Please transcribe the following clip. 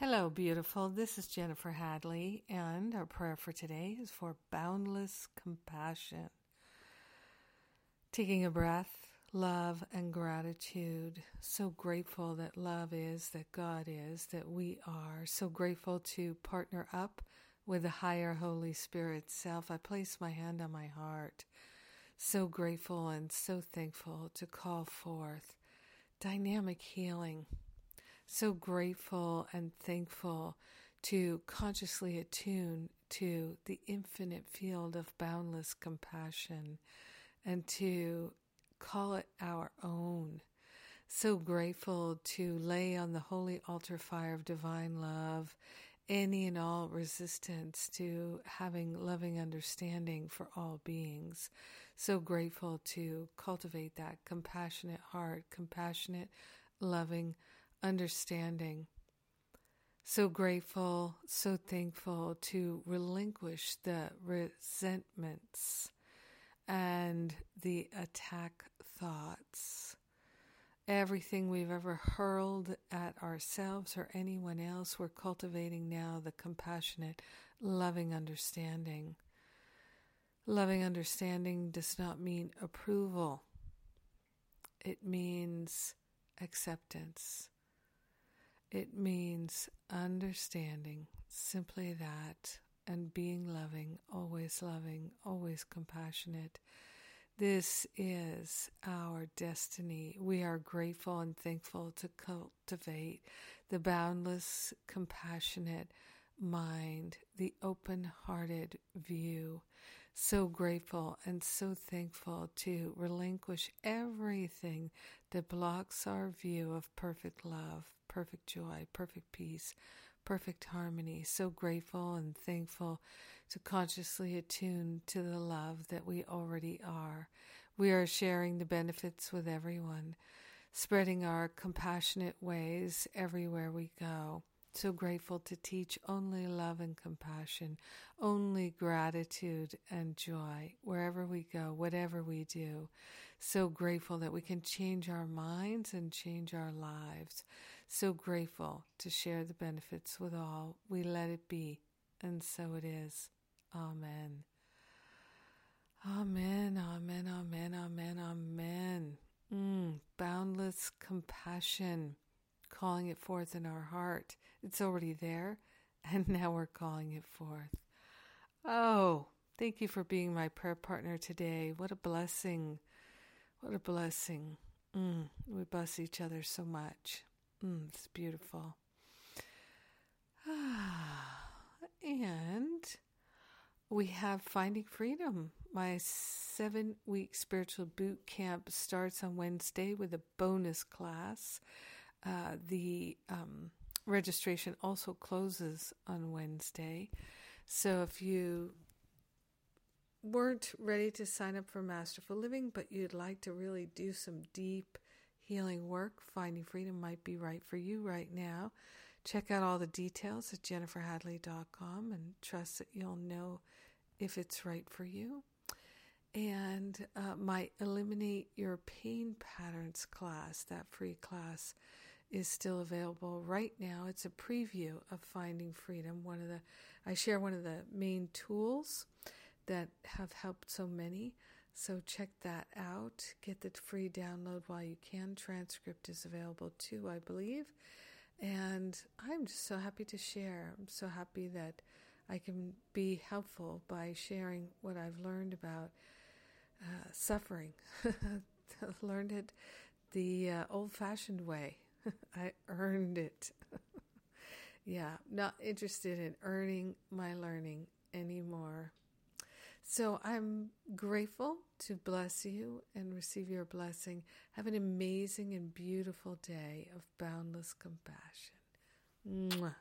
Hello, beautiful. This is Jennifer Hadley, and our prayer for today is for boundless compassion. Taking a breath, love, and gratitude. So grateful that love is, that God is, that we are. So grateful to partner up with the higher Holy Spirit self. I place my hand on my heart. So grateful and so thankful to call forth dynamic healing so grateful and thankful to consciously attune to the infinite field of boundless compassion and to call it our own. So grateful to lay on the holy altar fire of divine love any and all resistance to having loving understanding for all beings. So grateful to cultivate that compassionate heart, compassionate, loving, understanding. So grateful, so thankful to relinquish the resentments and the attack thoughts. Everything we've ever hurled at ourselves or anyone else, we're cultivating now the compassionate, loving understanding. Loving understanding does not mean approval, it means acceptance. It means understanding simply that and being loving, always loving, always compassionate. This is our destiny. We are grateful and thankful to cultivate the boundless, compassionate mind, the open hearted view. So grateful and so thankful to relinquish everything that blocks our view of perfect love, perfect joy, perfect peace, perfect harmony. So grateful and thankful to consciously attune to the love that we already are. We are sharing the benefits with everyone, spreading our compassionate ways everywhere we go. So grateful to teach only love and compassion, only gratitude and joy wherever we go, whatever we do. So grateful that we can change our minds and change our lives. So grateful to share the benefits with all. We let it be, and so it is. Amen. Amen, amen, amen, amen, amen. Mm, boundless compassion calling it forth in our heart. It's already there, and now we're calling it forth. Oh, thank you for being my prayer partner today. What a blessing. What a blessing. Mm, we bless each other so much. Mm, it's beautiful. and we have Finding Freedom. My seven week spiritual boot camp starts on Wednesday with a bonus class. Uh, the um, registration also closes on Wednesday. So if you weren't ready to sign up for Masterful Living, but you'd like to really do some deep healing work, Finding Freedom might be right for you right now. Check out all the details at jenniferhadley.com and trust that you'll know if it's right for you. And uh, my Eliminate Your Pain Patterns class, that free class, is still available right now. It's a preview of Finding Freedom. One of the I share one of the main tools that have helped so many. So check that out. Get the free download while you can. Transcript is available too, I believe. And I'm just so happy to share. I'm so happy that I can be helpful by sharing what I've learned about uh, suffering. learned it the uh, old fashioned way I earned it. yeah, not interested in earning my learning anymore. So I'm grateful to bless you and receive your blessing. Have an amazing and beautiful day of boundless compassion. Mwah.